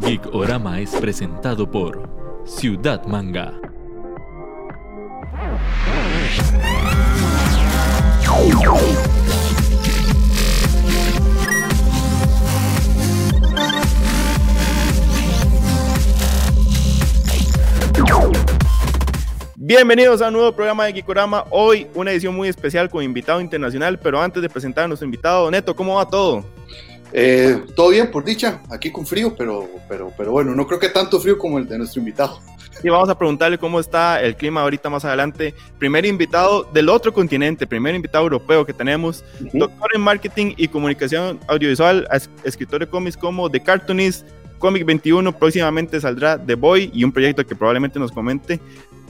Geek Orama es presentado por Ciudad Manga. Bienvenidos a un nuevo programa de Gikorama. Hoy una edición muy especial con invitado internacional, pero antes de presentar a nuestro invitado, Neto, ¿cómo va todo? Eh, todo bien, por dicha, aquí con frío, pero, pero, pero bueno, no creo que tanto frío como el de nuestro invitado. Y vamos a preguntarle cómo está el clima ahorita más adelante. Primer invitado del otro continente, primer invitado europeo que tenemos, doctor en marketing y comunicación audiovisual, escritor de cómics como The Cartoonist, Comic 21, próximamente saldrá The Boy y un proyecto que probablemente nos comente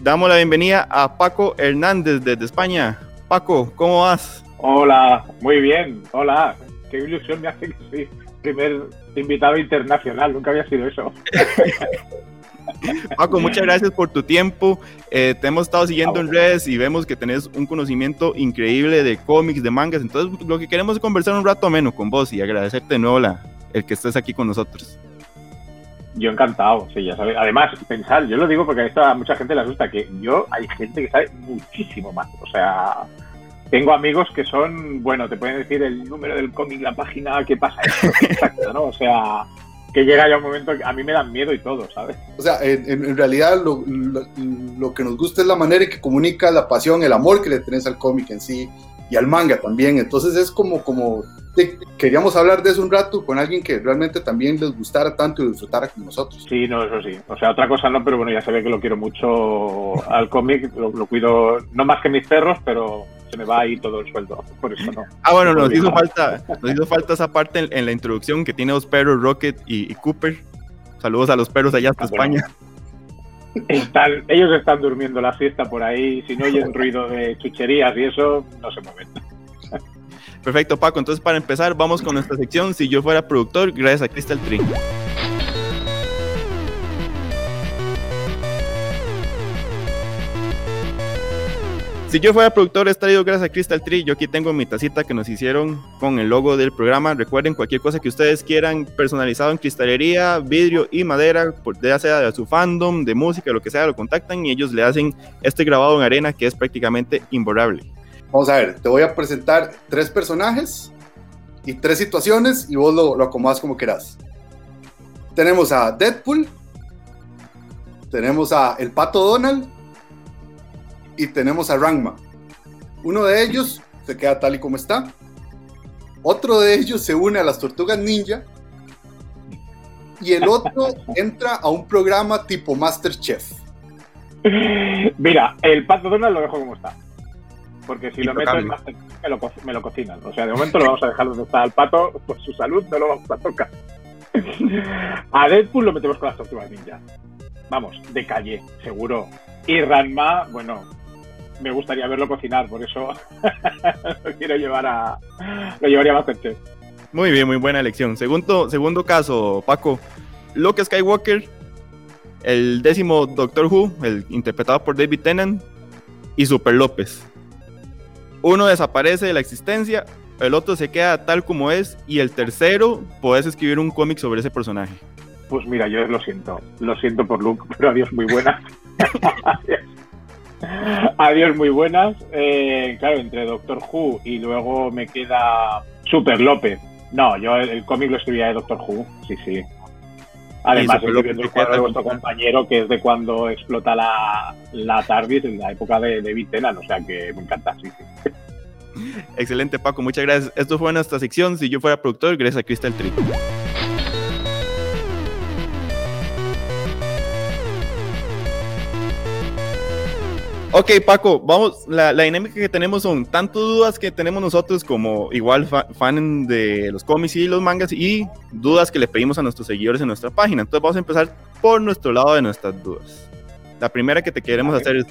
damos la bienvenida a Paco Hernández desde España. Paco, ¿cómo vas? Hola, muy bien, hola. Qué ilusión me hace que soy primer invitado internacional, nunca había sido eso. Paco, muchas gracias por tu tiempo. Eh, te hemos estado siguiendo en redes y vemos que tenés un conocimiento increíble de cómics, de mangas. Entonces, lo que queremos es conversar un rato menos con vos y agradecerte de nuevo la, el que estés aquí con nosotros. Yo encantado, sí, ya sabes. Además, pensar, yo lo digo porque a esto a mucha gente le asusta, que yo hay gente que sabe muchísimo más. O sea, tengo amigos que son, bueno, te pueden decir el número del cómic, la página, qué pasa, exacto, ¿no? O sea, que llega ya un momento que a mí me dan miedo y todo, ¿sabes? O sea, en, realidad lo, lo, que nos gusta es la manera en que comunica la pasión, el amor que le tenés al cómic en sí y al manga también. Entonces es como, como queríamos hablar de eso un rato con alguien que realmente también les gustara tanto y disfrutara como nosotros. Sí, no, eso sí. O sea, otra cosa no, pero bueno, ya ve que lo quiero mucho al cómic, lo, cuido no más que mis perros, pero se me va ahí todo el sueldo, por eso no. Ah, bueno, nos hizo falta, nos hizo falta esa parte en, la introducción que tiene dos perros, Rocket y, Cooper. Saludos a los perros allá hasta ah, España. Están, ellos están durmiendo la siesta por ahí, si no oyen ruido de chucherías y eso, no se mueven. Perfecto, Paco. Entonces, para empezar, vamos con nuestra sección. Si yo fuera productor, gracias a Crystal Tree. Si yo fuera productor, estaría gracias a Crystal Tree. Yo aquí tengo mi tacita que nos hicieron con el logo del programa. Recuerden, cualquier cosa que ustedes quieran personalizado en cristalería, vidrio y madera, ya sea de su fandom, de música, lo que sea, lo contactan y ellos le hacen este grabado en arena que es prácticamente imborrable. Vamos a ver, te voy a presentar tres personajes y tres situaciones y vos lo, lo acomodas como quieras. Tenemos a Deadpool, tenemos a El Pato Donald y tenemos a Rangma. Uno de ellos se queda tal y como está. Otro de ellos se une a las Tortugas Ninja. Y el otro entra a un programa tipo Masterchef. Mira, el Pato Donald lo dejo como está porque si lo meto en me lo, me lo cocinan. O sea, de momento lo vamos a dejar donde está el pato, por su salud no lo vamos a tocar. a Deadpool lo metemos con las tortugas ninja. Vamos, de calle, seguro. Y Ranma, bueno, me gustaría verlo cocinar, por eso lo quiero llevar a. Lo llevaría a Masterchef. Muy bien, muy buena elección. Segundo, segundo caso, Paco. Luke Skywalker, el décimo Doctor Who, el interpretado por David Tennant, y Super López uno desaparece de la existencia, el otro se queda tal como es y el tercero puedes escribir un cómic sobre ese personaje. Pues mira, yo lo siento, lo siento por Luke, pero adiós, muy buenas. adiós. muy buenas. Eh, claro, entre Doctor Who y luego me queda Super López. No, yo el, cómic lo escribía de Doctor Who, sí, sí. Además, estoy viendo el cuadro de vuestro compañero, que es de cuando explota la, la TARDIS en la época de, de Vitelan, o sea que me encanta, sí, sí. Excelente, Paco, muchas gracias. Esto fue nuestra sección. Si yo fuera productor, gracias a Crystal Tree. Ok, Paco, vamos, la, dinámica que tenemos son tanto dudas que tenemos nosotros como igual fan de los cómics y los mangas y dudas que le pedimos a nuestros seguidores en nuestra página. Entonces vamos a empezar por nuestro lado de nuestras dudas. La primera que te queremos hacer es,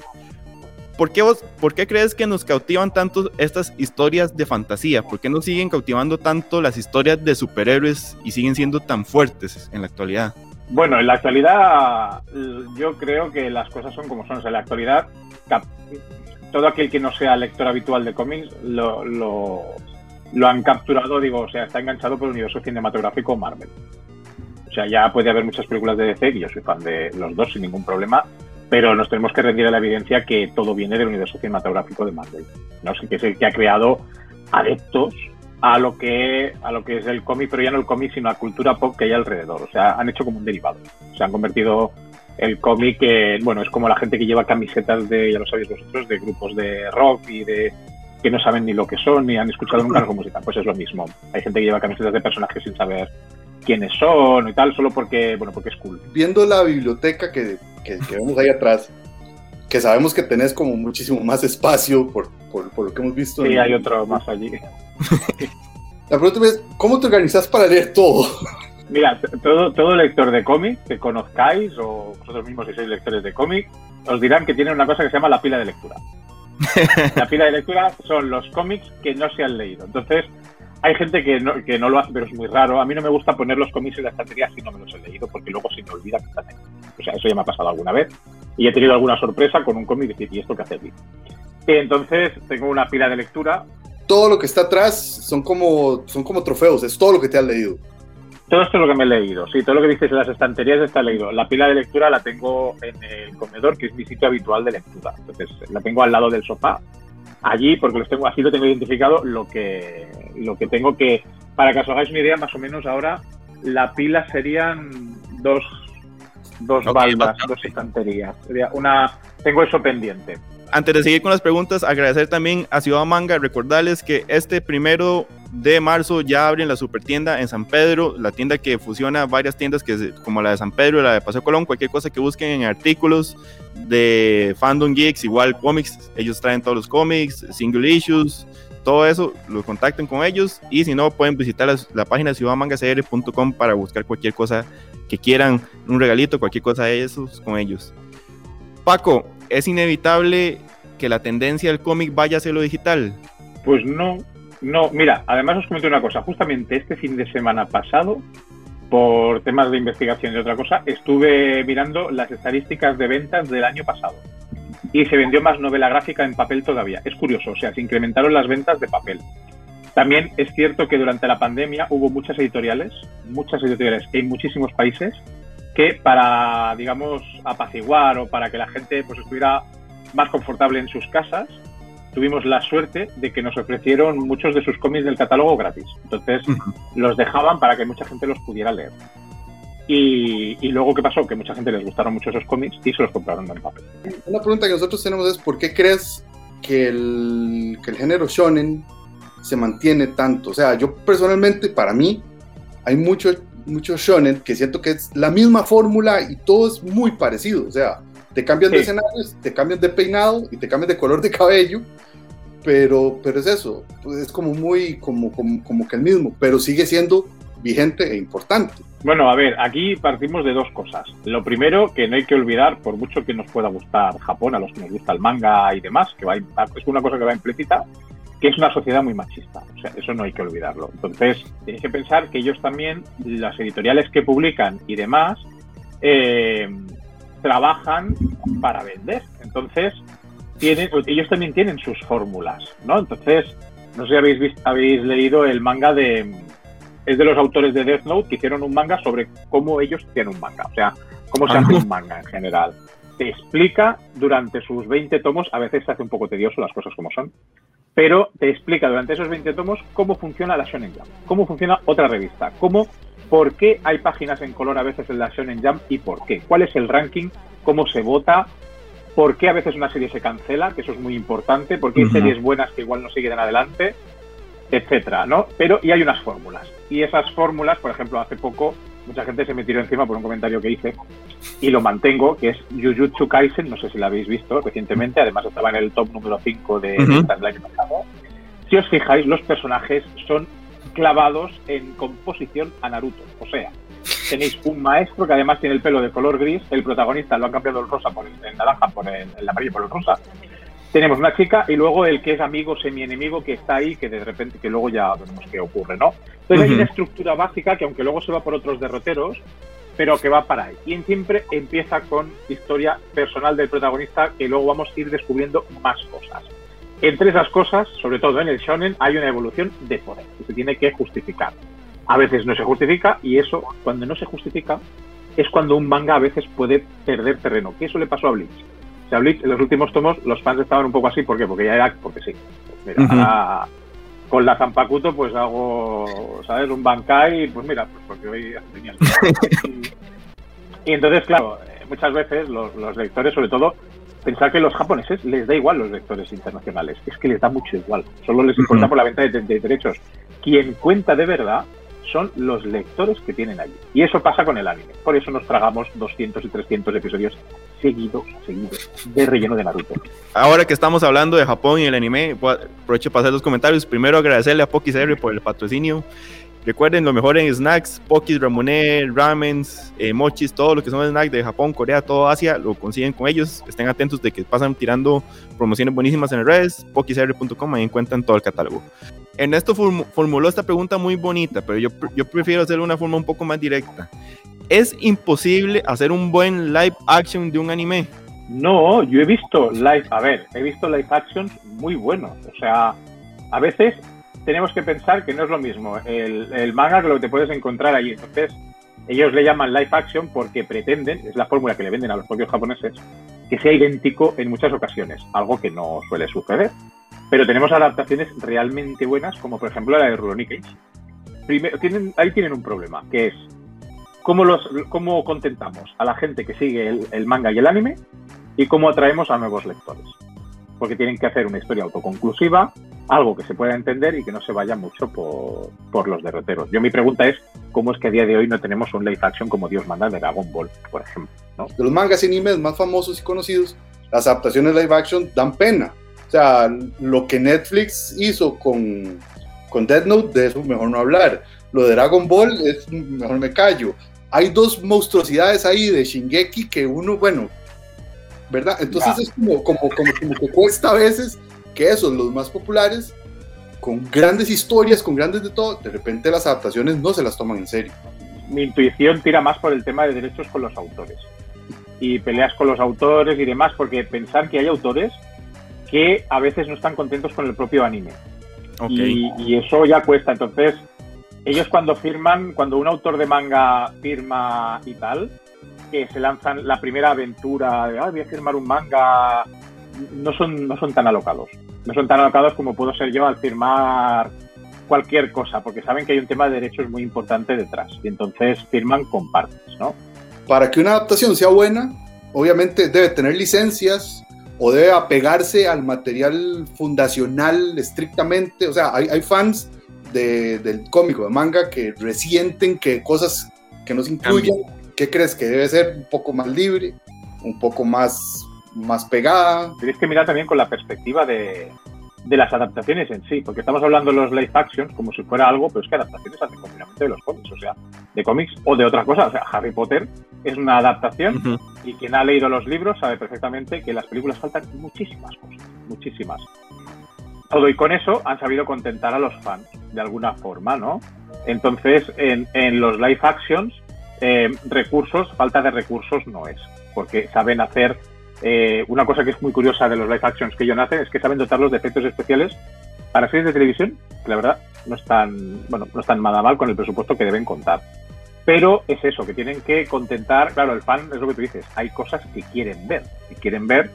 ¿por qué, vos, ¿por qué crees que nos cautivan tanto estas historias de fantasía? ¿Por qué nos siguen cautivando tanto las historias de superhéroes y siguen siendo tan fuertes en la actualidad? Bueno, en la actualidad yo creo que las cosas son como son. en la actualidad todo aquel que no sea lector habitual de cómics lo, lo, han capturado, digo, o sea, está enganchado por el universo cinematográfico Marvel. O sea, ya puede haber muchas películas de DC, y yo soy fan de los dos sin ningún problema, pero nos tenemos que rendir a la evidencia que todo viene del universo cinematográfico de Marvel, ¿no? que es el que ha creado adeptos a lo que a lo que es el cómic, pero ya no el cómic, sino a cultura pop que hay alrededor. O sea, han hecho como un derivado. Se han convertido el cómic, que, bueno, es como la gente que lleva camisetas de, ya lo sabéis vosotros, de grupos de rock y de que no saben ni lo que son ni han escuchado nunca su música. Pues es lo mismo. Hay gente que lleva camisetas de personajes sin saber quiénes son y tal, solo porque, bueno, porque es cool. Viendo la biblioteca que, que, vemos ahí atrás, que sabemos que tenés como muchísimo más espacio por, por, por lo que hemos visto. Sí, hay otro más allí. La pregunta es, ¿cómo te organizas para leer todo? Mira, todo, todo lector de cómic que conozcáis, o vosotros mismos si sois lectores de cómic, os dirán que tiene una cosa que se llama la pila de lectura. la pila de lectura son los cómics que no se han leído. Entonces, hay gente que no, que no lo hace, pero es muy raro. A mí no me gusta poner los cómics en la estantería si no me los he leído, porque luego se me olvida que están ahí. O sea, eso ya me ha pasado alguna vez. Y he tenido alguna sorpresa con un cómic y decir, ¿y esto qué hace aquí? Entonces, tengo una pila de lectura. Todo lo que está atrás son como, son como trofeos, es todo lo que te has leído. Todo esto es lo que me he leído, sí, todo lo que dices en las estanterías está leído. La pila de lectura la tengo en el comedor, que es mi sitio habitual de lectura. Entonces, la tengo al lado del sofá allí porque los tengo así lo tengo identificado lo que lo que tengo que para que os hagáis una idea más o menos ahora la pila serían dos dos baldas dos estanterías sería una tengo eso pendiente antes de seguir con las preguntas, agradecer también a Ciudad Manga, recordarles que este primero de marzo ya abren la super tienda en San Pedro, la tienda que fusiona varias tiendas que como la de San Pedro, la de Paseo Colón, cualquier cosa que busquen en artículos de Fandom Geeks, igual cómics, ellos traen todos los cómics, single issues, todo eso, lo contacten con ellos y si no pueden visitar la, la página ciudadmangacr.com para buscar cualquier cosa que quieran, un regalito, cualquier cosa de esos con ellos. Paco, ¿es inevitable que la tendencia del cómic vaya hacia lo digital? Pues no, no. Mira, además os comento una cosa. Justamente este fin de semana pasado, por temas de investigación y otra cosa, estuve mirando las estadísticas de ventas del año pasado. Y se vendió más novela gráfica en papel todavía. Es curioso, o sea, se incrementaron las ventas de papel. También es cierto que durante la pandemia hubo muchas editoriales, muchas editoriales en muchísimos países que para, digamos, apaciguar o para que la gente pues, estuviera más confortable en sus casas, tuvimos la suerte de que nos ofrecieron muchos de sus cómics del catálogo gratis. Entonces los dejaban para que mucha gente los pudiera leer. Y, luego, ¿qué pasó? Que mucha gente les gustaron mucho esos cómics y se los compraron en papel. Una pregunta que nosotros tenemos es, ¿por qué crees que el, que el género shonen se mantiene tanto? O sea, yo personalmente, para mí, hay mucho mucho shonen que siento que es la misma fórmula y todo es muy parecido. O sea, te cambian de escenarios, te cambian de peinado y te cambian de color de cabello, pero, pero es eso, pues es como muy, como, como, como que el mismo, pero sigue siendo vigente e importante. Bueno, a ver, aquí partimos de dos cosas. Lo primero, que no hay que olvidar, por mucho que nos pueda gustar Japón, a los que nos gusta el manga y demás, que va es una cosa que va implícita, que es una sociedad muy machista. O sea, eso no hay que olvidarlo. Entonces, tienes que pensar que ellos también, las editoriales que publican y demás, eh, trabajan para vender. Entonces, tienen, ellos también tienen sus fórmulas, ¿no? Entonces, no sé si habéis, visto, habéis leído el manga de... Es de los autores de Death Note que hicieron un manga sobre cómo ellos tienen un manga. O sea, cómo se hace un manga en general. Te explica durante sus 20 tomos, a veces se hace un poco tedioso las cosas como son, pero te explica durante esos 20 tomos cómo funciona la Shonen Jump, cómo funciona otra revista, cómo, por qué hay páginas en color a veces en la Shonen Jump y por qué, cuál es el ranking, cómo se vota, por qué a veces una serie se cancela, que eso es muy importante, por qué hay series buenas que igual no siguen adelante, etcétera, ¿no? Pero y hay unas fórmulas. Y esas fórmulas, por ejemplo, hace poco mucha gente se me tiró encima por un comentario que hice y lo mantengo, que es Jujutsu Kaisen, no sé si lo habéis visto recientemente, además estaba en el top número 5 de uh del año pasado. Si os fijáis, los personajes son clavados en composición a Naruto, o sea, tenéis un maestro que además tiene el pelo de color gris, el protagonista lo han cambiado el rosa por el, naranja, por el, el amarillo por el rosa, tenemos una chica y luego el que es amigo semi-enemigo que está ahí, que de repente, que luego ya vemos qué ocurre, ¿no? Entonces hay una estructura básica que aunque luego se va por otros derroteros, pero que va para ahí. Y siempre empieza con historia personal del protagonista que luego vamos a ir descubriendo más cosas. Entre esas cosas, sobre todo en el shonen, hay una evolución de poder que se tiene que justificar. A veces no se justifica y eso, cuando no se justifica, es cuando un manga a veces puede perder terreno. ¿Qué eso le pasó a Bleach? O sea, Bleach, en los últimos tomos, los fans estaban un poco así. ¿Por qué? Porque ya era, porque sí. Mira, con la Zampacuto, pues hago, ¿sabes? Un Bankai, pues mira, pues porque hoy genial. y, entonces, claro, eh, muchas veces los, los lectores, sobre todo, pensar que los japoneses les da igual los lectores internacionales. Es que les da mucho igual. Solo les importa por la venta de, de derechos. Quien cuenta de verdad son los lectores que tienen allí. Y eso pasa con el anime. Por eso nos tragamos 200 y 300 episodios seguidos, seguidos, de relleno de Naruto. Ahora que estamos hablando de Japón y el anime, aprovecho para hacer los comentarios. Primero agradecerle a Pokis por el patrocinio. Recuerden lo mejor en snacks, Pokis, Ramune, Ramens, eh, Mochis, todo lo que son snacks de Japón, Corea, todo Asia, lo consiguen con ellos. Estén atentos de que pasan tirando promociones buenísimas en redes, pokisr.com, ahí encuentran todo el catálogo. Ernesto formuló esta pregunta muy bonita, pero yo, prefiero hacerlo de una forma un poco más directa. ¿Es imposible hacer un buen live action de un anime? No, yo he visto live, a ver, he visto live actions muy buenos. O sea, a veces tenemos que pensar que no es lo mismo el, el manga que lo que te puedes encontrar allí. Entonces, ellos le llaman live action porque pretenden, es la fórmula que le venden a los propios japoneses, que sea idéntico en muchas ocasiones, algo que no suele suceder. Pero tenemos adaptaciones realmente buenas, como por ejemplo la de Rurouni Primero, tienen, ahí tienen un problema, que es cómo, los, cómo contentamos a la gente que sigue el, manga y el anime y cómo atraemos a nuevos lectores. Porque tienen que hacer una historia autoconclusiva, algo que se pueda entender y que no se vaya mucho por, por, los derroteros. Yo mi pregunta es, ¿cómo es que a día de hoy no tenemos un live action como Dios manda de Dragon Ball, por ejemplo? De los mangas y animes más famosos y conocidos, las adaptaciones live action dan pena. O sea, lo que Netflix hizo con, con Death Note, de eso mejor no hablar. Lo de Dragon Ball, es mejor me callo. Hay dos monstruosidades ahí de Shingeki que uno, bueno, ¿verdad? Entonces es como, como, como, como, que cuesta a veces que esos, los más populares, con grandes historias, con grandes de todo, de repente las adaptaciones no se las toman en serio. Mi intuición tira más por el tema de derechos con los autores. Y peleas con los autores y demás, porque pensar que hay autores que a veces no están contentos con el propio anime. Y, eso ya cuesta. Entonces, ellos cuando firman, cuando un autor de manga firma y tal, que se lanzan la primera aventura de, ah, voy a firmar un manga, no son, no son tan alocados. No son tan alocados como puedo ser yo al firmar cualquier cosa, porque saben que hay un tema de derechos muy importante detrás. Y entonces firman con partes, ¿no? Para que una adaptación sea buena, obviamente debe tener licencias, o debe apegarse al material fundacional estrictamente. O sea, hay, fans del cómico, de manga, que resienten que cosas que no se incluyen. ¿Qué crees? Que debe ser un poco más libre, un poco más, más pegada. Tienes que mirar también con la perspectiva de, de las adaptaciones en sí, porque estamos hablando de los live actions como si fuera algo, pero es que adaptaciones hacen continuamente de los cómics, o sea, de cómics o de otras cosas. O sea, Harry Potter es una adaptación y quien ha leído los libros sabe perfectamente que en las películas faltan muchísimas cosas, muchísimas. Todo y con eso han sabido contentar a los fans de alguna forma, ¿no? Entonces, en, en los live actions, eh, recursos, falta de recursos no es, porque saben hacer eh, una cosa que es muy curiosa de los live actions que ellos hacen es que saben dotarlos de efectos especiales para series de televisión, que la verdad no están, bueno, no están nada mal con el presupuesto que deben contar. Pero es eso, que tienen que contentar, claro, el fan es lo que tú dices, hay cosas que quieren ver, que quieren ver,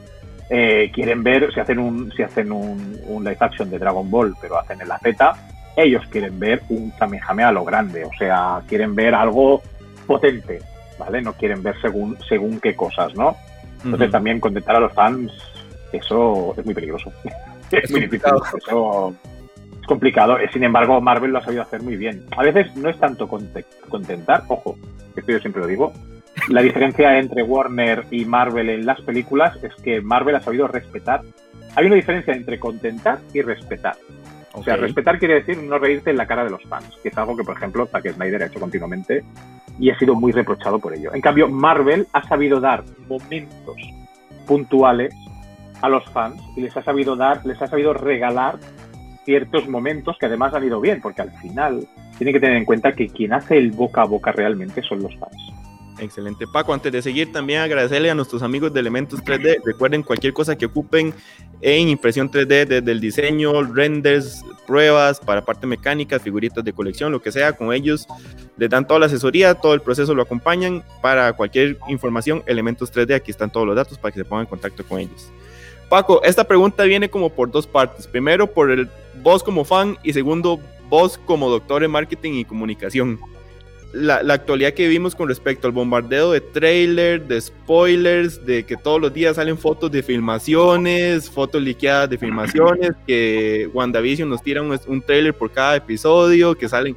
eh, quieren ver, si hacen un, si hacen un, un, live action de Dragon Ball, pero hacen en la Z, ellos quieren ver un Kamehameha a lo grande, o sea, quieren ver algo potente, ¿vale? No quieren ver según, según qué cosas, ¿no? Entonces también contentar a los fans, eso es muy peligroso. es, muy difícil. Eso es complicado. Eh, sin embargo, Marvel lo ha sabido hacer muy bien. A veces no es tanto contentar, ojo, esto yo siempre lo digo. La diferencia entre Warner y Marvel en las películas es que Marvel ha sabido respetar. Hay una diferencia entre contentar y respetar. O sea, respetar quiere decir no reírte en la cara de los fans, que es algo que, por ejemplo, Zack Snyder ha hecho continuamente y ha sido muy reprochado por ello. En cambio, Marvel ha sabido dar momentos puntuales a los fans y les ha sabido dar, les ha sabido regalar ciertos momentos que además han ido bien, porque al final tiene que tener en cuenta que quien hace el boca a boca realmente son los fans. Excelente, Paco. Antes de seguir, también agradecerle a nuestros amigos de Elementos 3D. Recuerden cualquier cosa que ocupen en impresión 3D, desde el diseño, renders, pruebas para parte mecánica, figuritas de colección, lo que sea, con ellos les dan toda la asesoría, todo el proceso lo acompañan. Para cualquier información, Elementos 3D, aquí están todos los datos para que se pongan en contacto con ellos. Paco, esta pregunta viene como por dos partes. Primero, por el vos como fan y segundo, vos como doctor en marketing y comunicación la, actualidad que vivimos con respecto al bombardeo de trailers, de spoilers, de que todos los días salen fotos de filmaciones, fotos liqueadas de filmaciones, que WandaVision nos tira un, un trailer por cada episodio, que salen.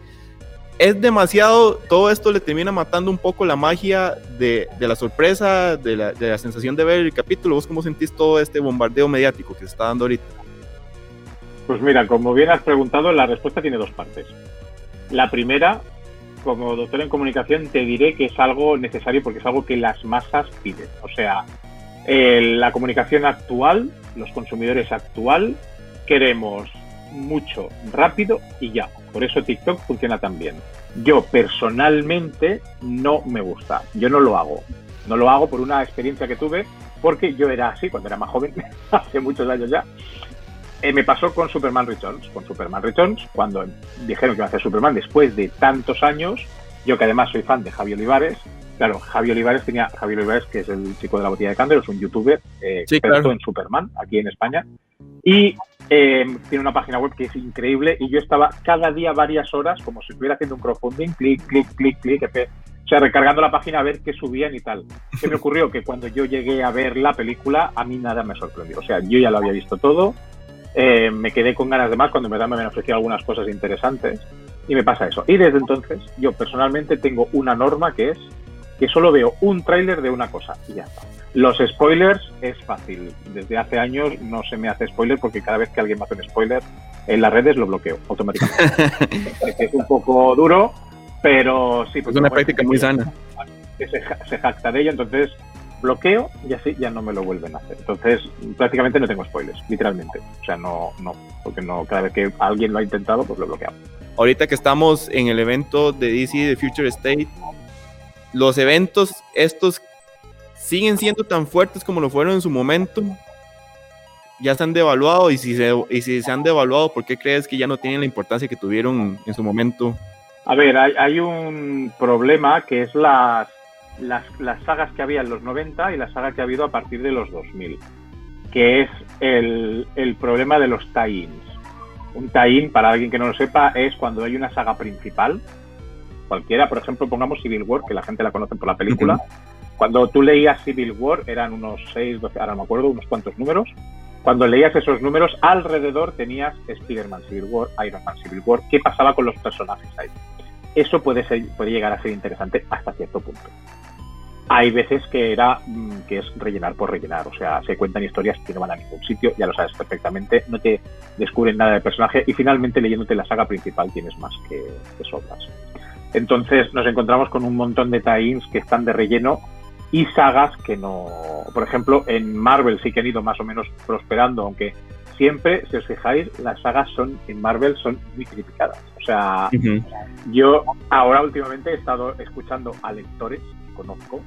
Es demasiado, todo esto le termina matando un poco la magia de, la sorpresa, de la, de la, sensación de ver el capítulo. ¿Vos cómo sentís todo este bombardeo mediático que se está dando ahorita? Pues mira, como bien has preguntado, la respuesta tiene dos partes. La primera como doctor en comunicación te diré que es algo necesario porque es algo que las masas piden. O sea, la comunicación actual, los consumidores actual, queremos mucho, rápido y ya. Por eso TikTok funciona tan bien. Yo personalmente no me gusta. Yo no lo hago. No lo hago por una experiencia que tuve porque yo era así cuando era más joven, hace muchos años ya. Eh, me pasó con Superman Returns. Con Superman Returns, cuando dijeron que iba a hacer Superman después de tantos años, yo que además soy fan de Javi Olivares, claro, Javi Olivares tenía, Javi Olivares, que es el chico de la botella de cándalo, es un youtuber eh, experto en Superman, aquí en España, y eh, tiene una página web que es increíble, y yo estaba cada día varias horas, como si estuviera haciendo un crowdfunding, clic, clic, clic, clic, o sea, recargando la página a ver qué subían y tal. ¿Qué me ocurrió? Que cuando yo llegué a ver la película, a mí nada me sorprendió. O sea, yo ya lo había visto todo, eh, me quedé con ganas de más cuando me han ofrecido algunas cosas interesantes y me pasa eso. Y desde entonces yo personalmente tengo una norma que es que solo veo un tráiler de una cosa y ya está. Los spoilers es fácil. Desde hace años no se me hace spoiler porque cada vez que alguien me hace un spoiler en las redes lo bloqueo automáticamente. es un poco duro, pero sí. Es una práctica muy sana. Se, se jacta de ello, entonces bloqueo y así ya no me lo vuelven a hacer. Entonces, prácticamente no tengo spoilers, literalmente. O sea, no, no, porque no, cada vez que alguien lo ha intentado, pues lo bloqueo. Ahorita que estamos en el evento de DC de Future State, los eventos estos siguen siendo tan fuertes como lo fueron en su momento. Ya se han devaluado y si se, y si se han devaluado, ¿por qué crees que ya no tienen la importancia que tuvieron en su momento? A ver, hay, hay un problema que es las las, las, sagas que había en los 90 y la saga que ha habido a partir de los 2000, que es el, el problema de los tie-ins. Un tie-in, para alguien que no lo sepa, es cuando hay una saga principal, cualquiera, por ejemplo, pongamos Civil War, que la gente la conoce por la película. Cuando tú leías Civil War, eran unos 6, 12, ahora no me acuerdo, unos cuantos números. Cuando leías esos números, alrededor tenías Spider-Man Civil War, Iron Man Civil War. ¿Qué pasaba con los personajes ahí? Eso puede, ser, puede llegar a ser interesante hasta cierto punto hay veces que era mm, que es rellenar por rellenar, o sea, se cuentan historias que no van a ningún sitio, ya lo sabes perfectamente, no te descubren nada del personaje y finalmente leyéndote la saga principal tienes más que, sobras. Entonces nos encontramos con un montón de tie que están de relleno y sagas que no, por ejemplo, en Marvel sí que han ido más o menos prosperando, aunque siempre, si os fijáis, las sagas son en Marvel son muy criticadas. O sea, yo ahora últimamente he estado escuchando a lectores conozco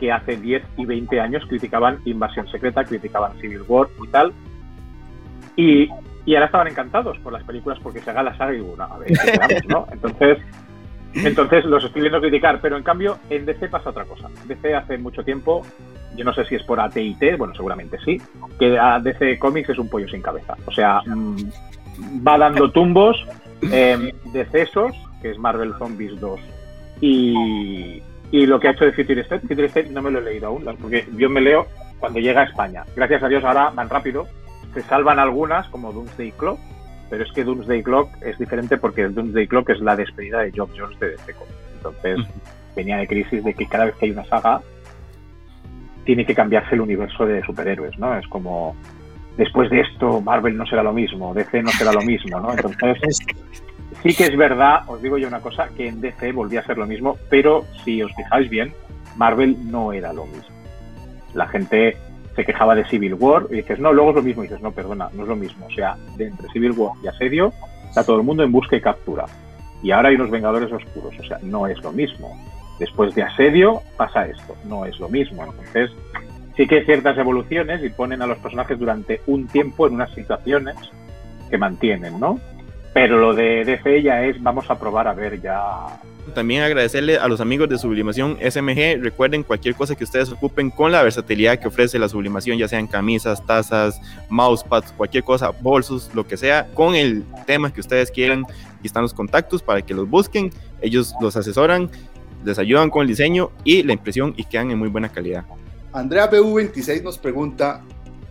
que hace 10 y 20 años criticaban Invasión Secreta, criticaban Civil War y tal. Y, y ahora estaban encantados por las películas porque se haga la saga y bueno, a ver, ¿no? Entonces, entonces los estoy viendo criticar, pero en cambio en DC pasa otra cosa. DC hace mucho tiempo, yo no sé si es por AT&T, bueno, seguramente sí, que DC Comics es un pollo sin cabeza. O sea, mm, va dando tumbos eh, decesos, que es Marvel Zombies 2, y, y lo que ha hecho de Future State, Future State no me lo he leído aún, porque yo me leo cuando llega a España. Gracias a Dios ahora van rápido, se salvan algunas, como Doomsday Clock, pero es que Doomsday Clock es diferente porque el Doomsday Clock es la despedida de Job Jones de DC Entonces venía de crisis de que cada vez que hay una saga tiene que cambiarse el universo de superhéroes, ¿no? Es como después de esto Marvel no será lo mismo, DC no será lo mismo, ¿no? Entonces Sí que es verdad, os digo yo una cosa, que en DC volvía a ser lo mismo, pero si os fijáis bien, Marvel no era lo mismo. La gente se quejaba de Civil War y dices, no, luego es lo mismo. Y dices, no, perdona, no es lo mismo. O sea, de entre Civil War y Asedio está todo el mundo en busca y captura. Y ahora hay unos Vengadores Oscuros. O sea, no es lo mismo. Después de asedio pasa esto, no es lo mismo. Entonces, sí que hay ciertas evoluciones y ponen a los personajes durante un tiempo en unas situaciones que mantienen, ¿no? Pero lo de DC ya es, vamos a probar a ver ya. También agradecerle a los amigos de Sublimación SMG. Recuerden cualquier cosa que ustedes ocupen con la versatilidad que ofrece la Sublimación, ya sean camisas, tazas, mousepads, cualquier cosa, bolsos, lo que sea, con el tema que ustedes quieran. Aquí están los contactos para que los busquen. Ellos los asesoran, les ayudan con el diseño y la impresión y quedan en muy buena calidad. Andrea BU26 nos pregunta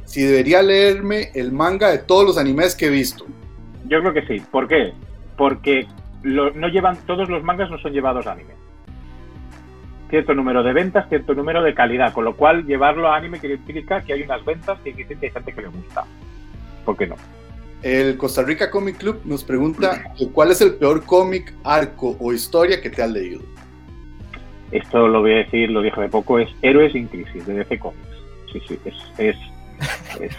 si debería leerme el manga de todos los animes que he visto. Yo creo que sí. ¿Por qué? Porque no llevan, todos los mangas no son llevados a anime. Cierto número de ventas, cierto número de calidad, con lo cual llevarlo a anime quiere decir que hay unas ventas y que hay gente que le gusta. ¿Por qué no? El Costa Rica Comic Club nos pregunta cuál es el peor cómic, arco o historia que te has leído. Esto lo voy a decir, lo dije de poco, es Héroes in Crisis de DC Comics. Sí, sí, es, es, es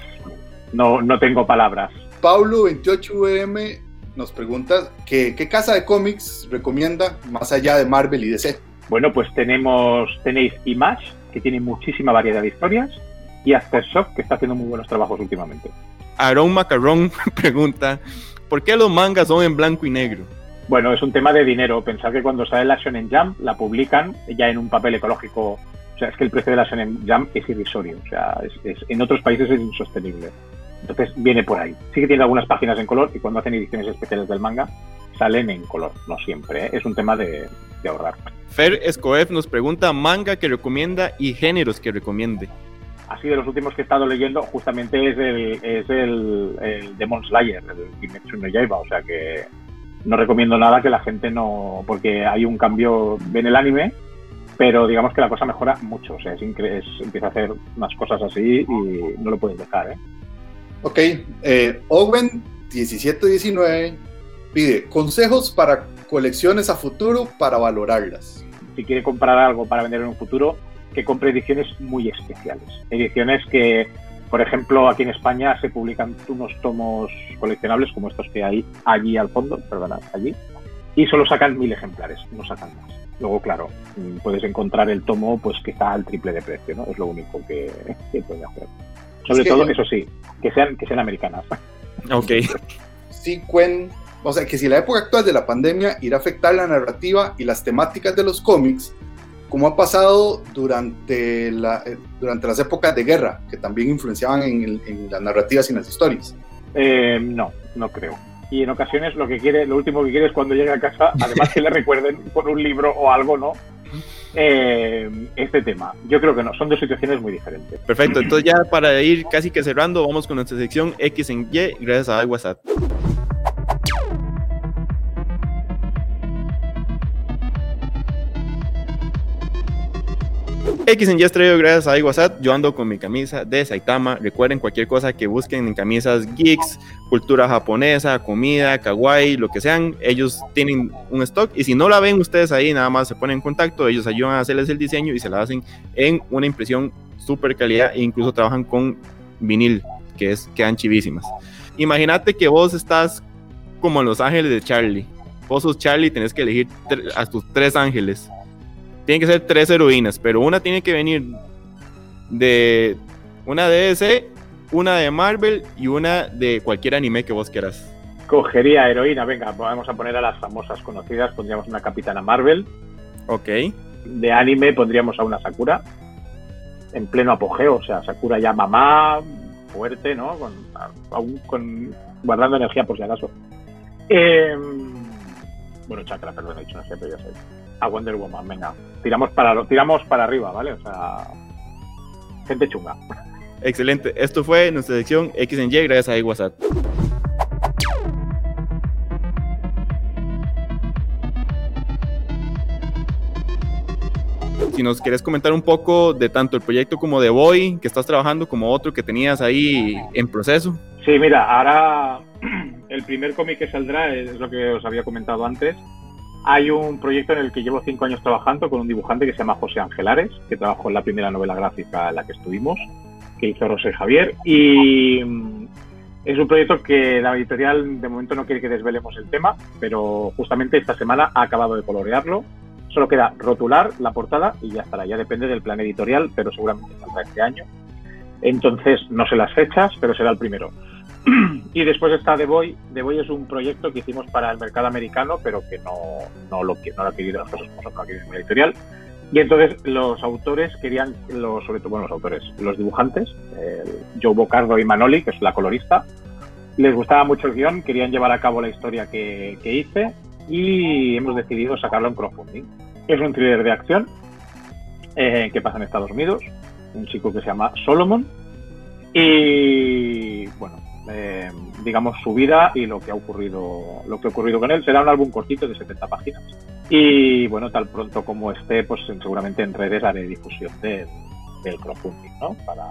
no, no tengo palabras. Paulo 28VM nos pregunta ¿qué, qué casa de cómics recomienda más allá de Marvel y DC. Bueno, pues tenemos, tenéis Image, que tiene muchísima variedad de historias, y Aftershock, que está haciendo muy buenos trabajos últimamente. Aaron Macarrón pregunta, ¿por qué los mangas son en blanco y negro? Bueno, es un tema de dinero. Pensar que cuando sale la Shonen Jump la publican ya en un papel ecológico. O sea, es que el precio de la Shonen Jump es irrisorio. O sea, es, en otros países es insostenible. Entonces viene por ahí. Sí que tiene algunas páginas en color y cuando hacen ediciones especiales del manga salen en color, no siempre. ¿eh? Es un tema de, ahorrar. Fer Escoef nos pregunta manga que recomienda y géneros que recomiende. Así de los últimos que he estado leyendo, justamente es el, es el, el Demon Slayer, el Kimetsu no Yaiba, o sea que no recomiendo nada que la gente no, porque hay un cambio en el anime, pero digamos que la cosa mejora mucho, o sea, es, es empieza a hacer unas cosas así y no lo puedes dejar, ¿eh? Ok, eh, Owen 1719 pide consejos para colecciones a futuro para valorarlas. Si quiere comprar algo para vender en un futuro, que compre ediciones muy especiales. Ediciones que, por ejemplo, aquí en España se publican unos tomos coleccionables como estos que hay allí al fondo, perdona, allí, y solo sacan mil ejemplares, no sacan más. Luego, claro, mm, puedes encontrar el tomo pues que está al triple de precio, ¿no? Es lo único que, que puede hacer. Sobre todo, eso sí, que sean, que sean americanas. Ok. Sí, Cuen, o sea, que si la época actual de la pandemia irá a afectar la narrativa y las temáticas de los cómics, como ha pasado durante, la, eh, durante las épocas de guerra, que también influenciaban en, las narrativas y en las historias. Eh, no, no creo. Y en ocasiones lo que quiere, lo último que quiere es cuando llegue a casa, además que le recuerden por un libro o algo, ¿no? Eh, este tema. Yo creo que no, son dos situaciones muy diferentes. Perfecto, entonces ya para ir casi que cerrando, vamos con nuestra sección X en Y, gracias a WhatsApp. X en ya traído gracias a WhatsApp. Yo ando con mi camisa de Saitama. Recuerden cualquier cosa que busquen en camisas geeks, cultura japonesa, comida, kawaii, lo que sean. Ellos tienen un stock y si no la ven ustedes ahí, nada más se ponen en contacto. Ellos ayudan a hacerles el diseño y se la hacen en una impresión súper calidad e incluso trabajan con vinil, que es quedan chivísimas. Imagínate que vos estás como en Los Ángeles de Charlie. Vos sos Charlie y tenés que elegir a tus tres ángeles tienen que ser tres heroínas, pero una tiene que venir de una de DC, una de Marvel y una de cualquier anime que vos quieras. Cogería heroína, venga, vamos a poner a las famosas conocidas, pondríamos una Capitana Marvel. Ok. De anime pondríamos a una Sakura, en pleno apogeo, o sea, Sakura ya mamá, fuerte, ¿no? Con, aún con, guardando energía por si acaso. Em, bueno, chakra, perdón, he dicho, no sé, pero ya sé a Wonder Woman, venga. Tiramos para, tiramos para arriba, ¿vale? O sea, gente chunga. Excelente. Esto fue nuestra sección X en Y gracias a WhatsApp. Si nos quieres comentar un poco de tanto el proyecto como de Boy, que estás trabajando, como otro que tenías ahí en proceso. Sí, mira, ahora el primer cómic que saldrá es lo que os había comentado antes, hay un proyecto en el que llevo cinco años trabajando con un dibujante que se llama José Ángelares, que trabajó en la primera novela gráfica en la que estuvimos, que hizo Rosé Javier. Y mm, es un proyecto que la editorial de momento no quiere que desvelemos el tema, pero justamente esta semana ha acabado de colorearlo Solo queda rotular la portada y ya estará. Ya depende del plan editorial, pero seguramente saldrá este año. Entonces, no sé las fechas, pero será el primero. y después está The Boy. The Boy es un proyecto que hicimos para el mercado americano, pero que no, no, lo, no lo ha querido las cosas como son el editorial. Y entonces los autores querían, los, sobre todo bueno, los autores, los dibujantes, Joe Bocardo y Manoli, que es la colorista, les gustaba mucho el guion, querían llevar a cabo la historia que, que hice y hemos decidido sacarlo en crowdfunding. Es un thriller de acción eh, que pasa en Estados Unidos, un chico que se llama Solomon y bueno, eh, digamos su vida y lo que ha ocurrido lo que ha ocurrido con él será un álbum cortito de 70 páginas y bueno tal pronto como esté pues seguramente en redes haré difusión del, del crowdfunding ¿no? para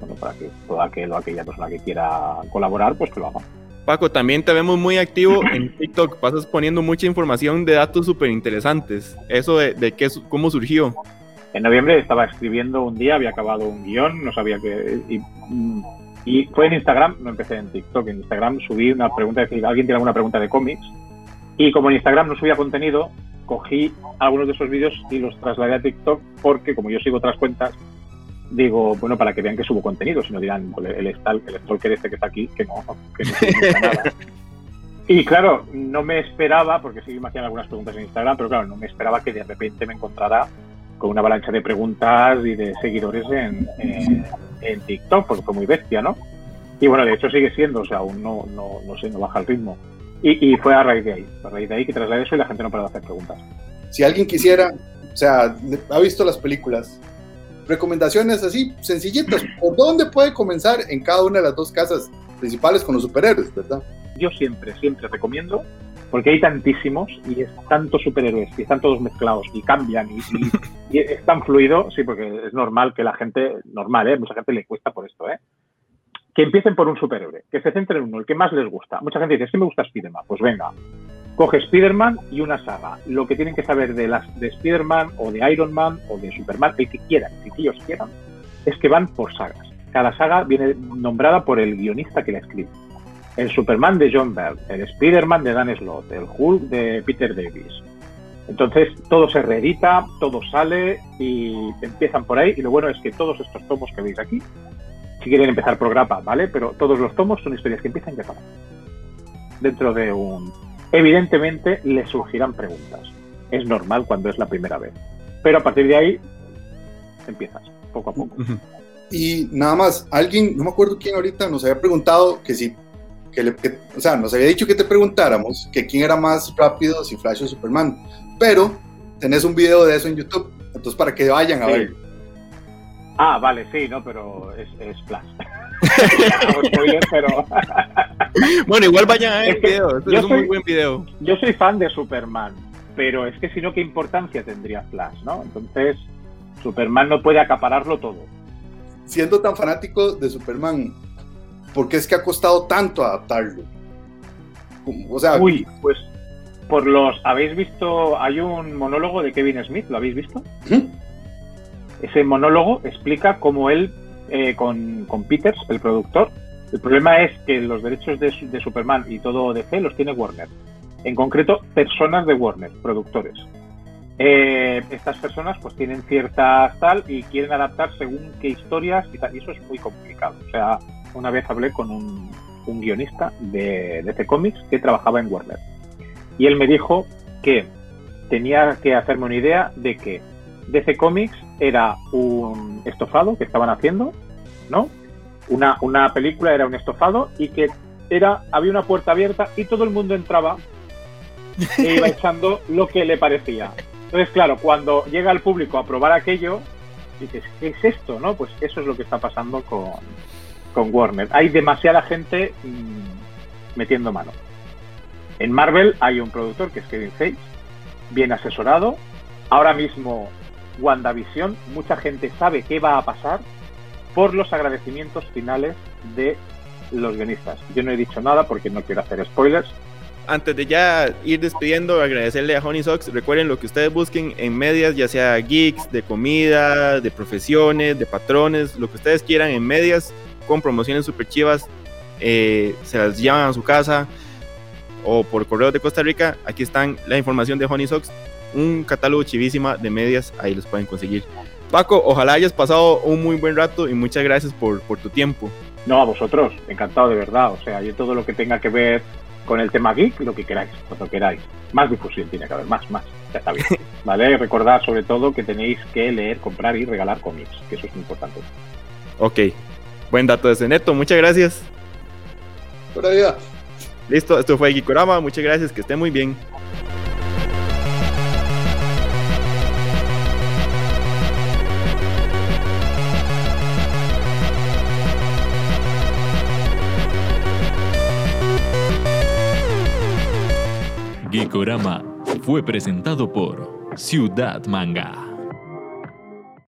bueno, para que toda aquel o aquella persona que quiera colaborar pues que lo haga Paco, también te vemos muy activo en TikTok. Pasas poniendo mucha información de datos súper interesantes. ¿Eso de, de qué, cómo surgió? En noviembre estaba escribiendo un día, había acabado un guion, no sabía qué. Y, y, fue en Instagram, no empecé en TikTok. En Instagram subí una pregunta, decir, alguien tiene alguna pregunta de cómics. Y como en Instagram no subía contenido, cogí algunos de esos vídeos y los trasladé a TikTok porque, como yo sigo otras cuentas, digo, bueno, para que vean que subo contenido, si no dirán, el, el, el stalker este que está aquí, que no, que no nada. Y claro, no me esperaba, porque sí me hacían algunas preguntas en Instagram, pero claro, no me esperaba que de repente me encontrara con una avalancha de preguntas y de seguidores en, en, en, TikTok, porque fue muy bestia, ¿no? Y bueno, de hecho sigue siendo, o sea, aún no, no, no sé, no baja el ritmo. Y, y, fue a raíz de ahí, a raíz de ahí que trasladé eso y la gente no paró de hacer preguntas. Si alguien quisiera, o sea, ha visto las películas, recomendaciones así, sencillitas, ¿por dónde puede comenzar en cada una de las dos casas principales con los superhéroes, verdad? Yo siempre, siempre recomiendo porque hay tantísimos y es tantos superhéroes y están todos mezclados y cambian y, y, y, es tan fluido, sí, porque es normal que la gente, normal, ¿eh? mucha gente le cuesta por esto, ¿eh? que empiecen por un superhéroe, que se centren en uno, el que más les gusta. Mucha gente dice, es que me gusta Spider-Man, pues venga, coge Spider-Man y una saga. Lo que tienen que saber de, las, de Spider-Man o de Iron Man o de Superman, el que quieran, que ellos quieran, es que van por sagas. Cada saga viene nombrada por el guionista que la escribe el Superman de John Bell, el Spider-Man de Dan Slott, el Hulk de Peter Davis. Entonces todo se reedita, todo sale y empiezan por ahí. Y lo bueno es que todos estos tomos que veis aquí, si quieren empezar por grapa, ¿vale? Pero todos los tomos son historias que empiezan y acaban. Dentro de un... Evidentemente les surgirán preguntas. Es normal cuando es la primera vez. Pero a partir de ahí empiezas, poco a poco. Y nada más, alguien, no me acuerdo quién ahorita nos había preguntado que si que, le, que, o sea, nos había dicho que te preguntáramos que quién era más rápido, si Flash o Superman, pero tenés un video de eso en YouTube, entonces para que vayan a sí. ver. Ah, vale, sí, no, pero es, es Flash. pero... bueno, igual vayan a ver el video, es un soy, muy buen video. Yo soy fan de Superman, pero es que si no, ¿qué importancia tendría Flash, no? Entonces, Superman no puede acapararlo todo. Siendo tan fanático de Superman, ¿por qué es que ha costado tanto adaptarlo? O sea, Uy, pues por los. ¿Habéis visto? Hay un monólogo de Kevin Smith, ¿lo habéis visto? ¿Mm? Ese monólogo explica cómo él, eh, con, con, Peters, el productor, el problema es que los derechos de, de, Superman y todo DC los tiene Warner. En concreto, personas de Warner, productores. Eh, estas personas pues tienen ciertas tal y quieren adaptar según qué historias y tal, y eso es muy complicado. O sea, una vez hablé con un, un guionista de DC Comics que trabajaba en Warner. Y él me dijo que tenía que hacerme una idea de que DC Comics era un estofado que estaban haciendo, ¿no? Una, una película era un estofado y que era, había una puerta abierta y todo el mundo entraba e iba echando lo que le parecía. Entonces, claro, cuando llega el público a probar aquello, dices, ¿qué es esto? ¿No? Pues eso es lo que está pasando con, con Warner. Hay demasiada gente mmm, metiendo mano. En Marvel hay un productor que es Kevin Feige, bien asesorado. Ahora mismo WandaVision, mucha gente sabe qué va a pasar por los agradecimientos finales de los guionistas. Yo no he dicho nada porque no quiero hacer spoilers. Antes de ya ir despidiendo, agradecerle a Honey Sox. Recuerden lo que ustedes busquen en medias, ya sea geeks, de comida, de profesiones, de patrones, lo que ustedes quieran en medias con promociones super chivas, eh, se las llevan a su casa o por correo de Costa Rica. Aquí están la información de Honey Sox. un catálogo chivísima de medias, ahí los pueden conseguir. Paco, ojalá hayas pasado un muy buen rato y muchas gracias por, por tu tiempo. No, a vosotros, encantado de verdad. O sea, yo todo lo que tenga que ver con el tema geek, lo que queráis, cuando queráis. Más difusión tiene que haber, más, más. Ya está bien. ¿Vale? Recordad sobre todo que tenéis que leer, comprar y regalar cómics, que eso es muy importante. Ok. Buen dato de ese neto, muchas gracias. Por allá. Listo, esto fue Geekorama, muchas gracias, que esté muy bien. Geekorama fue presentado por Ciudad Manga.